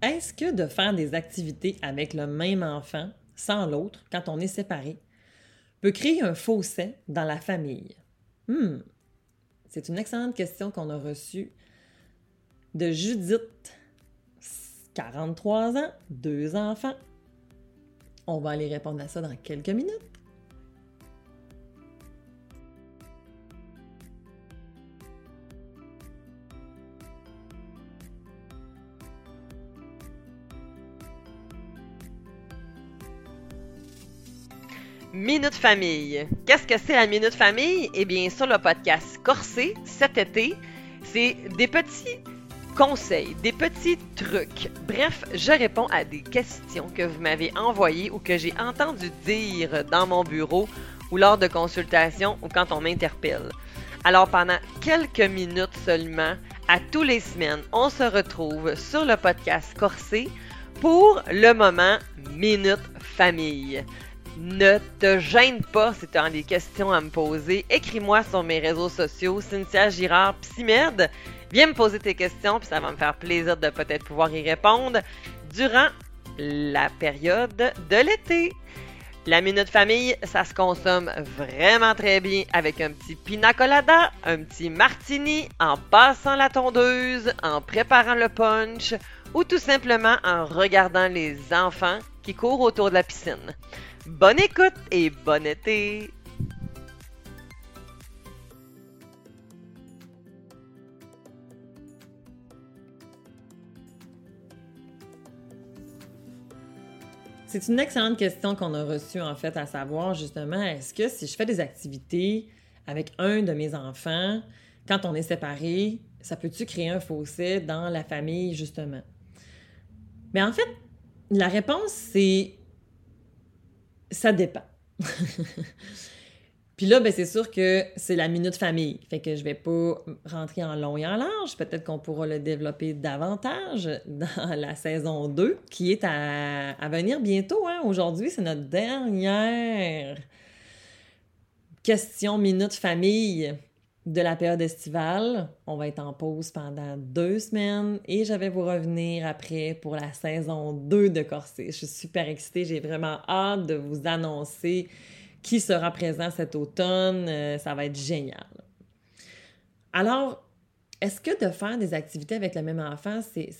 Est-ce que de faire des activités avec le même enfant sans l'autre, quand on est séparé, peut créer un fossé dans la famille? Hmm. C'est une excellente question qu'on a reçue de Judith, 43 ans, deux enfants. On va aller répondre à ça dans quelques minutes. Minute Famille. Qu'est-ce que c'est la Minute Famille? Eh bien, sur le podcast Corsé, cet été, c'est des petits conseils, des petits trucs. Bref, je réponds à des questions que vous m'avez envoyées ou que j'ai entendu dire dans mon bureau ou lors de consultations ou quand on m'interpelle. Alors, pendant quelques minutes seulement, à tous les semaines, on se retrouve sur le podcast Corsé pour le moment Minute Famille. Ne te gêne pas si tu as des questions à me poser. Écris-moi sur mes réseaux sociaux, Cynthia Girard Psymed. Viens me poser tes questions, puis ça va me faire plaisir de peut-être pouvoir y répondre durant la période de l'été. La minute famille, ça se consomme vraiment très bien avec un petit pina colada, un petit martini, en passant la tondeuse, en préparant le punch ou tout simplement en regardant les enfants qui courent autour de la piscine. Bonne écoute et bon été! C'est une excellente question qu'on a reçue, en fait, à savoir justement, est-ce que si je fais des activités avec un de mes enfants, quand on est séparés, ça peut-tu créer un fossé dans la famille, justement? Mais en fait, la réponse, c'est ça dépend. Puis là, ben, c'est sûr que c'est la minute famille. Fait que je vais pas rentrer en long et en large. Peut-être qu'on pourra le développer davantage dans la saison 2, qui est à, venir bientôt. Hein. Aujourd'hui, c'est notre dernière question minute famille de la période estivale. On va être en pause pendant deux semaines et je vais vous revenir après pour la saison 2 de Corset. Je suis super excitée, j'ai vraiment hâte de vous annoncer qui sera présent cet automne. Euh, ça va être génial. Alors, est-ce que de faire des activités avec le même enfant, c'est,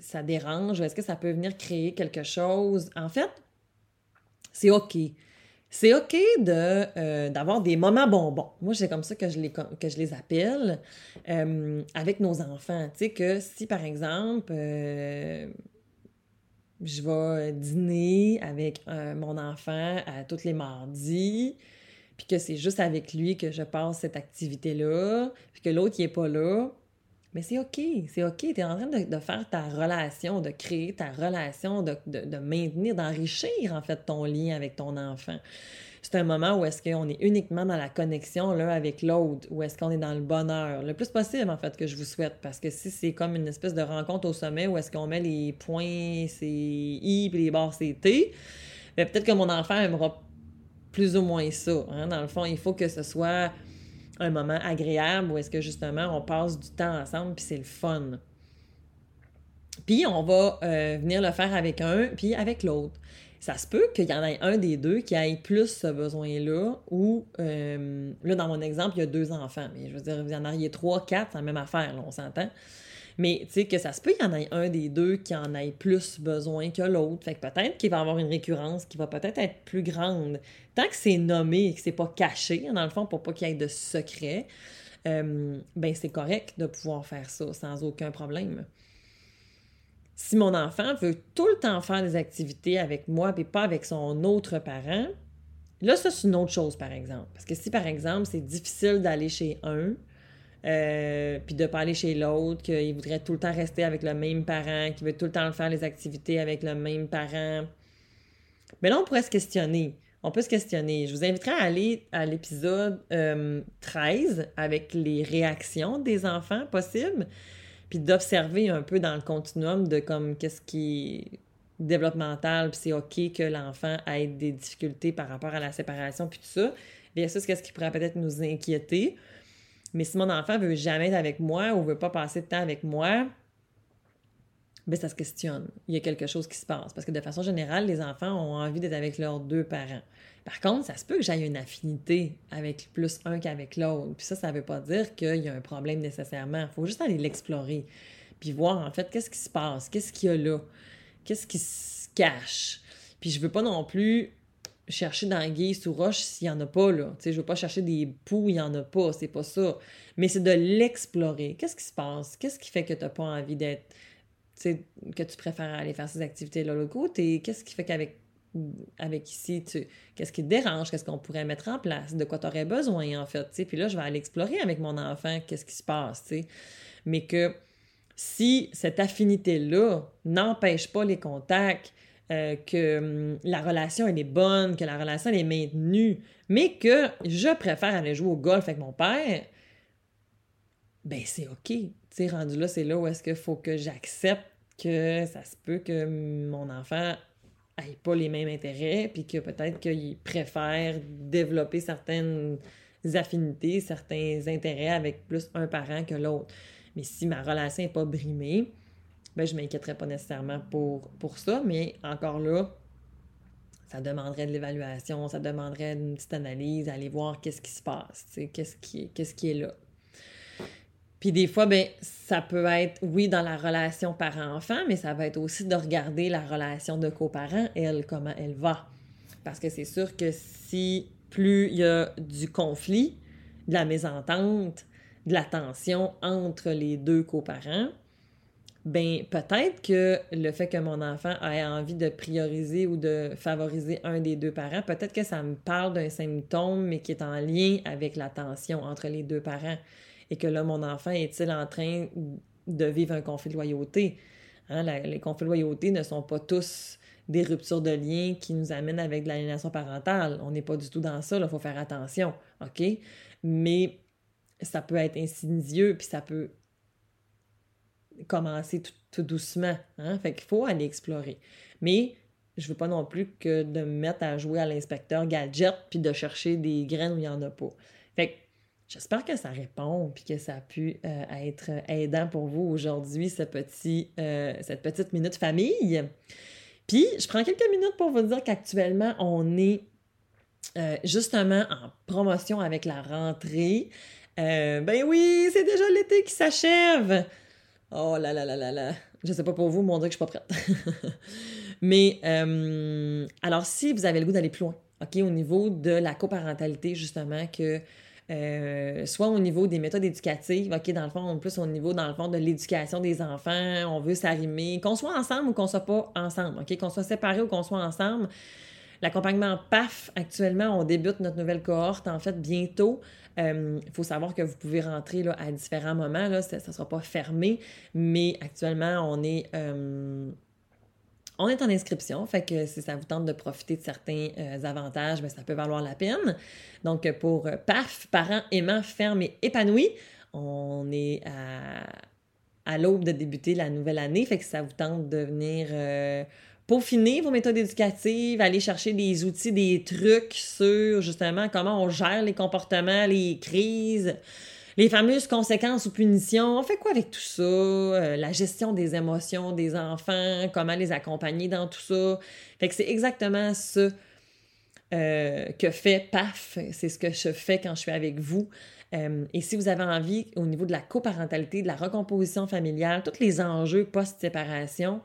ça dérange ou est-ce que ça peut venir créer quelque chose? En fait, c'est OK. C'est OK euh, d'avoir des moments bonbons. Moi, c'est comme ça que je les, que je les appelle euh, avec nos enfants. Tu sais, que si par exemple, euh, je vais dîner avec mon enfant à tous les mardis, puis que c'est juste avec lui que je passe cette activité-là, puis que l'autre, il n'est pas là, mais c'est OK, c'est OK. Tu es en train de, faire ta relation, de créer ta relation, de, de maintenir, d'enrichir en fait ton lien avec ton enfant. C'est un moment où est-ce qu'on est uniquement dans la connexion l'un avec l'autre, où est-ce qu'on est dans le bonheur, le plus possible en fait que je vous souhaite, parce que si c'est comme une espèce de rencontre au sommet où est-ce qu'on met les points c'est I puis les barres c'est T, ben, peut-être que mon enfant aimera plus ou moins ça. Hein. Dans le fond, il faut que ce soit un moment agréable où est-ce que justement on passe du temps ensemble puis c'est le fun. Puis on va euh, venir le faire avec un puis avec l'autre. Ça se peut qu'il y en ait un des deux qui ait plus ce besoin-là ou, euh, là, dans mon exemple, il y a deux enfants. Mais je veux dire, vous en auriez trois, quatre, c'est la même affaire, là, on s'entend. Mais tu sais, que ça se peut qu'il y en ait un des deux qui en ait plus besoin que l'autre. Fait que peut-être qu'il va avoir une récurrence qui va peut-être être plus grande. Tant que c'est nommé et que c'est pas caché, dans le fond, pour pas qu'il y ait de secret, euh, ben c'est correct de pouvoir faire ça sans aucun problème. Si mon enfant veut tout le temps faire des activités avec moi et pas avec son autre parent, là, ça, c'est une autre chose, par exemple. Parce que si, par exemple, c'est difficile d'aller chez un, euh, puis de pas aller chez l'autre, qu'il voudrait tout le temps rester avec le même parent, qu'il veut tout le temps faire les activités avec le même parent. Mais là, on pourrait se questionner. On peut se questionner. Je vous inviterai à aller à l'épisode 13 euh, avec les réactions des enfants possibles, puis d'observer un peu dans le continuum de comme qu'est-ce qui est développemental, puis c'est OK que l'enfant ait des difficultés par rapport à la séparation, puis tout ça. Sûr, qu'est-ce qui pourrait peut-être nous inquiéter. Mais si mon enfant veut jamais être avec moi ou veut pas passer de temps avec moi, ben, ça se questionne. Il y a quelque chose qui se passe. Parce que de façon générale, les enfants ont envie d'être avec leurs deux parents. Par contre, ça se peut que j'aille une affinité avec plus un qu'avec l'autre. Puis ça, ça ne veut pas dire qu'il y a un problème nécessairement. Il faut juste aller l'explorer. Puis voir, en fait, qu'est-ce qui se passe, qu'est-ce qu'il y a là, qu'est-ce qui se cache? Puis je veux pas non plus chercher dans guise sous roche s'il n'y en a pas, là. Tu sais, je veux pas chercher des poux, il n'y en a pas, c'est pas ça. Mais c'est de l'explorer. Qu'est-ce qui se passe? Qu'est-ce qui fait que tu n'as pas envie d'être... Tu sais, que tu préfères aller faire ces activités-là? L'autre côté? Qu'est-ce qui fait qu'avec avec ici, tu, qu'est-ce qui te dérange, qu'est-ce qu'on pourrait mettre en place, de quoi tu aurais besoin en fait, tu sais? Puis là, je vais aller explorer avec mon enfant qu'est-ce qui se passe, tu sais? Mais que si cette affinité-là n'empêche pas les contacts, euh, que hum, la relation elle est bonne, que la relation elle est maintenue, mais que je préfère aller jouer au golf avec mon père, ben c'est OK. Tu rendu là, c'est là où est-ce qu'il faut que j'accepte que ça se peut que mon enfant n'aient pas les mêmes intérêts, puis que peut-être qu'ils préfèrent développer certaines affinités, certains intérêts avec plus un parent que l'autre. Mais si ma relation n'est pas brimée, ben, je ne m'inquiéterais pas nécessairement pour, pour ça, mais encore là, ça demanderait de l'évaluation, ça demanderait une petite analyse, aller voir qu'est-ce qui se passe, qu'est-ce qui, qu'est-ce qui est là. Puis des fois, ben, ça peut être, oui, dans la relation parent-enfant, mais ça va être aussi de regarder la relation de coparent, elle, comment elle va. Parce que c'est sûr que si plus il y a du conflit, de la mésentente, de la tension entre les deux coparents, ben peut-être que le fait que mon enfant ait envie de prioriser ou de favoriser un des deux parents, peut-être que ça me parle d'un symptôme, mais qui est en lien avec la tension entre les deux parents et que là, mon enfant est-il en train de vivre un conflit de loyauté? Hein, les conflits de loyauté ne sont pas tous des ruptures de liens qui nous amènent avec de l'aliénation parentale. On n'est pas du tout dans ça, il faut faire attention, OK? Mais ça peut être insidieux, puis ça peut commencer tout, doucement. Hein? Fait qu'il faut aller explorer. Mais je veux pas non plus que de me mettre à jouer à l'inspecteur gadget puis de chercher des graines où il n'y en a pas. Fait que J'espère que ça répond puis que ça a pu euh, être aidant pour vous aujourd'hui, euh, cette petite minute famille. Puis, je prends quelques minutes pour vous dire qu'actuellement, on est euh, justement en promotion avec la rentrée. ben oui, c'est déjà l'été qui s'achève. Oh là là là là là. Je sais pas pour vous, mais on dirait que je suis pas prête. mais alors, si vous avez le goût d'aller plus loin, OK, au niveau de la coparentalité, justement, que euh, soit au niveau des méthodes éducatives, OK, dans le fond, plus au niveau, dans de l'éducation des enfants, on veut s'arrimer, qu'on soit ensemble ou qu'on soit pas ensemble, OK, qu'on soit séparés ou qu'on soit ensemble. L'accompagnement PAF, actuellement, on débute notre nouvelle cohorte, en fait, bientôt. Il euh, faut savoir que vous pouvez rentrer là, à différents moments, ça ne sera pas fermé, mais actuellement, on est... Euh, on est en inscription, fait que si ça vous tente de profiter de certains euh, avantages, bien, ça peut valoir la peine. Donc, pour PAF, parents aimants, fermes et épanouis, on est à, l'aube de débuter la nouvelle année, fait que ça vous tente de venir peaufiner vos méthodes éducatives, aller chercher des outils, des trucs sur justement comment on gère les comportements, les crises, les fameuses conséquences ou punitions, on fait quoi avec tout ça? Euh, la gestion des émotions des enfants, comment les accompagner dans tout ça? Fait que c'est exactement ce euh, que fait PAF. C'est ce que je fais quand je suis avec vous. Euh, et si vous avez envie, au niveau de la coparentalité, de la recomposition familiale, tous les enjeux post-séparation,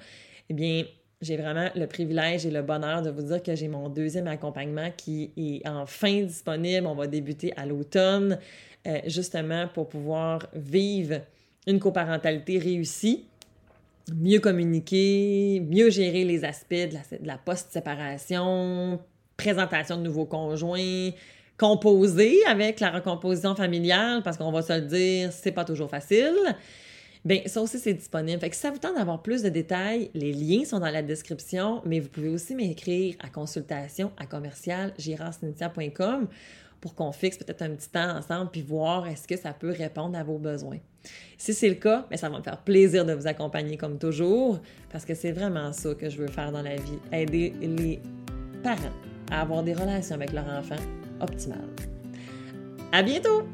eh bien, j'ai vraiment le privilège et le bonheur de vous dire que j'ai mon deuxième accompagnement qui est enfin disponible. On va débuter à l'automne. Euh, justement pour pouvoir vivre une coparentalité réussie, mieux communiquer, mieux gérer les aspects de la, post-séparation, présentation de nouveaux conjoints, composer avec la recomposition familiale, parce qu'on va se le dire, c'est pas toujours facile. Bien, ça aussi, c'est disponible. Fait que si ça vous tente d'avoir plus de détails, les liens sont dans la description, mais vous pouvez aussi m'écrire à consultation à commercial pour qu'on fixe peut-être un petit temps ensemble puis voir est-ce que ça peut répondre à vos besoins. Si c'est le cas, ben, ça va me faire plaisir de vous accompagner comme toujours parce que c'est vraiment ça que je veux faire dans la vie, aider les parents à avoir des relations avec leurs enfants optimales. À bientôt!